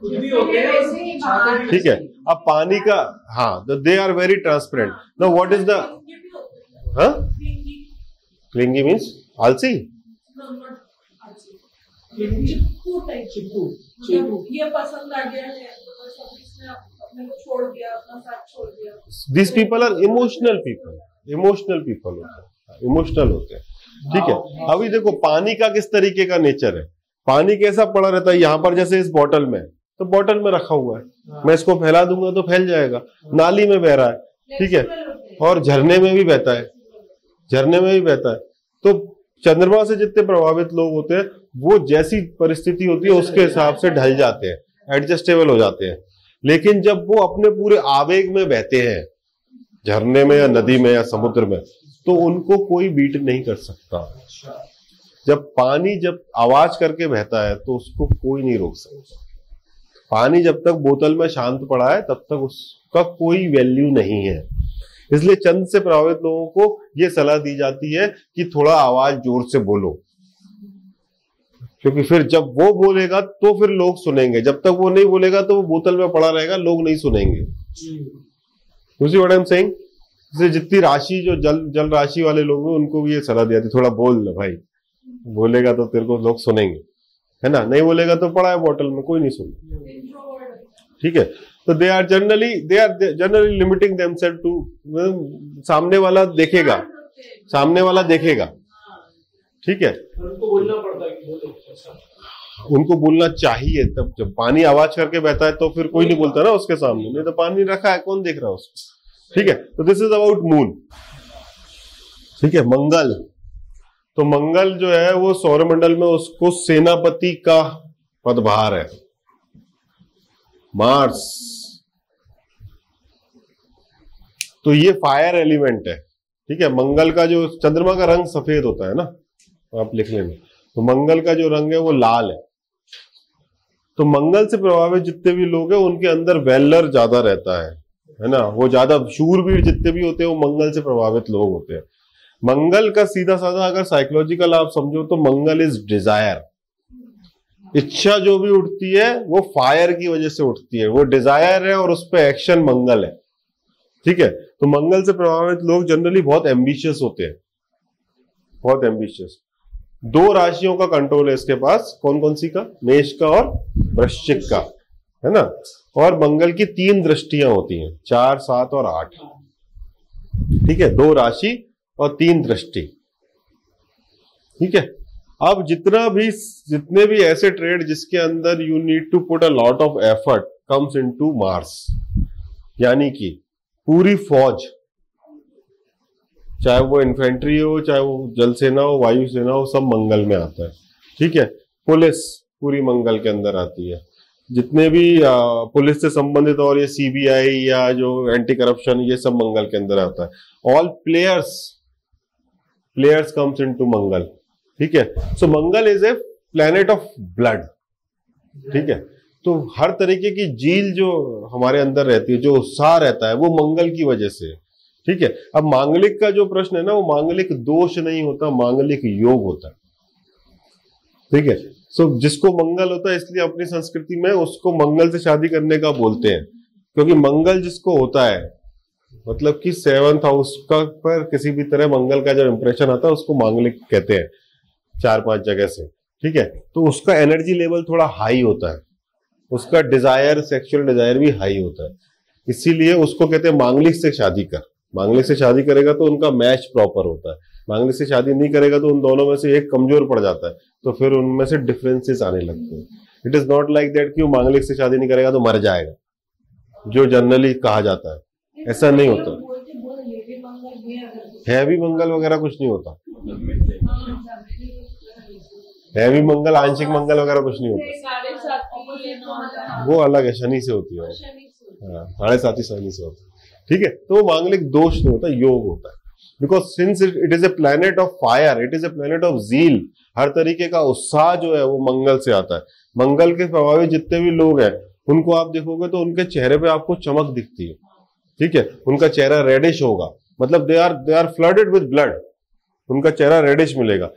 खुद भी होते हैं ही ठीक है। अब पानी का हाँ they are very transparent no what is the हाँ। क्लिंगी मीन्स आलसी? चिपकू टाइप चिपकू। मतलब चिपकू। ये पसंद आ गया है तो बस अब इसने अपने को छोड़ दिया अपना साथ छोड़ दिया। This people are emotional people emotional people होते हैं। इमोशनल होते हैं। ठीक है। अभी देखो पानी का किस तरीके का नेचर है? पानी कैसा पड़ा रहता है यहाँ पर जैसे इस बॉटल में। तो बॉटल में रखा हुआ है। मैं इसको फैला दूँगा तो फैल जाएगा। नाली में बह रहा है ठीक है? और झरने में भी बहता है। झरने में भी बहता है। तो चंद्रमा से जितने प्रभावित लोग होते हैं वो जैसी परिस्थिति होती है उसके हिसाब से ढल जाते हैं एडजस्टेबल हो जाते हैं। लेकिन जब वो अपने पूरे आवेग में बहते हैं झरने में या नदी में या समुद्र में तो उनको कोई बीट नहीं कर सकता। जब पानी जब आवाज़ करके बहता है तो उसको कोई नहीं रोक सकता। पानी जब तक बोतल में शांत पड़ा है, तब तक उसका कोई वैल्यू नहीं है। इसलिए चंद से प्रभावित लोगों को यह सलाह दी जाती है कि थोड़ा आवाज़ ज़ोर से बोलो। क्योंकि फिर जब वो बोलेगा तो फिर लोग सुनेंगे। जब तक वो नहीं बोलेगा तो वो बोतल में पड़ा रहेगा, लोग नहीं सुनेंगे। उसी आई एम सेइंग जितनी राशि जो जल जल राशि वाले लोग हैं, उनको भी ये सलाह दी जाती थोड़ा बोल भाई। बोलेगा तो तेरे को लोग सुनेंगे। है ना? नहीं बोलेगा तो पड़ा है बॉटल में कोई नहीं सुन। ठीक है? तो they are generally they are generally limiting themselves to सामने वाला देखेगा। सामने वाला देखेगा। ठीक है? उनको बोलना पड़ता है उनको बोलना चाहिए तब जब पानी आवाज़ करके बहता है तो फिर कोई नहीं बोलता ना उसके सामने। नहीं तो पानी रखा है कौन देख रहा है उसको? ठीक है? तो दिस इज़ अबाउट मून ठीक है? मंगल। तो मंगल जो है, वो सौरमंडल में उसको सेनापति का पदभार है। मार्स। तो ये फायर एलिमेंट है, ठीक है? मंगल का जो चंद्रमा का रंग सफ़ेद होता है ना, आप लिख लेना। तो मंगल का जो रंग है, वो लाल है। तो मंगल से प्रभावित जितने भी लोग हैं, उनके अंदर वेलर ज़्यादा रहता है है ना? वो ज़्यादा शूरवीर जितने भी होते हैं, वो मंगल से प्रभावित लोग होते हैं। मंगल का सीधा साधा अगर साइकोलॉजिकल आप समझो तो मंगल इज़ डिज़ायर इच्छा जो भी उठती है, वो फायर की वजह से उठती है। वो डिज़ायर है और उस पर एक्शन मंगल है। ठीक है? तो मंगल से प्रभावित लोग जनरली बहुत एम्बिशियस होते हैं। बहुत एम्बिशियस दो राशियों का कंट्रोल है इसके पास। कौन कौन सी का? मेष का और वृश्चिक का। है ना? और मंगल की तीन दृष्टियाँ होती हैं। चार, सात और आठ। ठीक है? दो राशि और तीन दृष्टि। ठीक है? अब जितना भी, जितने भी ऐसे ट्रेड जिसके अंदर you need to put a lot of effort comes into Mars यानी कि पूरी फौज, चाहे वो इन्फेंट्री हो, चाहे वो जल सेना हो वायु सेना हो, सब मंगल में आता है। ठीक है? पुलिस पूरी मंगल के अंदर आती है। जितने भी पुलिस से संबंधित और ये सीबीआई या जो एंटी करप्शन ये सब मंगल के अंदर आता है। All players players comes into Mangal ठीक है? So Mangal is a planet of blood ठीक है? तो हर तरीके की झील जो हमारे अंदर रहती है, जो उत्साह रहता है, वो मंगल की वजह से। ठीक है? अब मांगलिक का जो प्रश्न है ना, वो मांगलिक दोष नहीं होता, मांगलिक योग होता है। ठीक है? सो जिसको मंगल होता है, इसलिए अपनी संस्कृति में उसको मंगल से शादी करने का बोलते हैं। क्योंकि मंगल जिसको होता है मतलब कि सेवंथ हाउस का पर किसी भी तरह मंगल का जो इंप्रेशन आता है, उसको मांगलिक कहते हैं, चार पाँच जगह से, ठीक है? तो उसका एनर्जी लेवल थोड़ा हाई होता है। उसका डिज़ायर सेक्सुअल डिज़ायर भी हाई होता है। इसीलिए उसको कहते हैं मांगलिक से शादी कर। मांगलिक से शादी करेगा तो उनका मैच प्रॉपर होता है। मांगलिक से शादी नहीं करेगा तो उन दोनों में से एक कमज़ोर पड़ जाता है। तो फिर उनमें से डिफरेंसेस आने लगते हैं। It is not like that कि वो मांगलिक से शादी नहीं करेगा तो मर जाएगा। जो जनरली कहा जाता है। ऐसा नहीं होता। हैवी मंगल वगैरह कुछ नहीं होता। हैवी मंगल आंशिक मंगल वगैरह कुछ नहीं होता। होता है। वो अलग है शनि से होती है शनि से हाँ, साढ़े सात ही शनि से होता है। ठीक है तो वो मांगलिक दोष नहीं होता योग होता है। Because since it is a planet of fire it is a planet of zeal हर तरीके का उत्साह जो है वो मंगल से आता है। मंगल के प्रभावित जितने भी लोग हैं उनको आप देखोगे तो उनके चेहरे पे आपको चमक दिखती है। ठीक है? उनका चेहरा रेडिश होगा। मतलब they are they are flooded with blood उनका चेहरा रेडिश मिलेगा।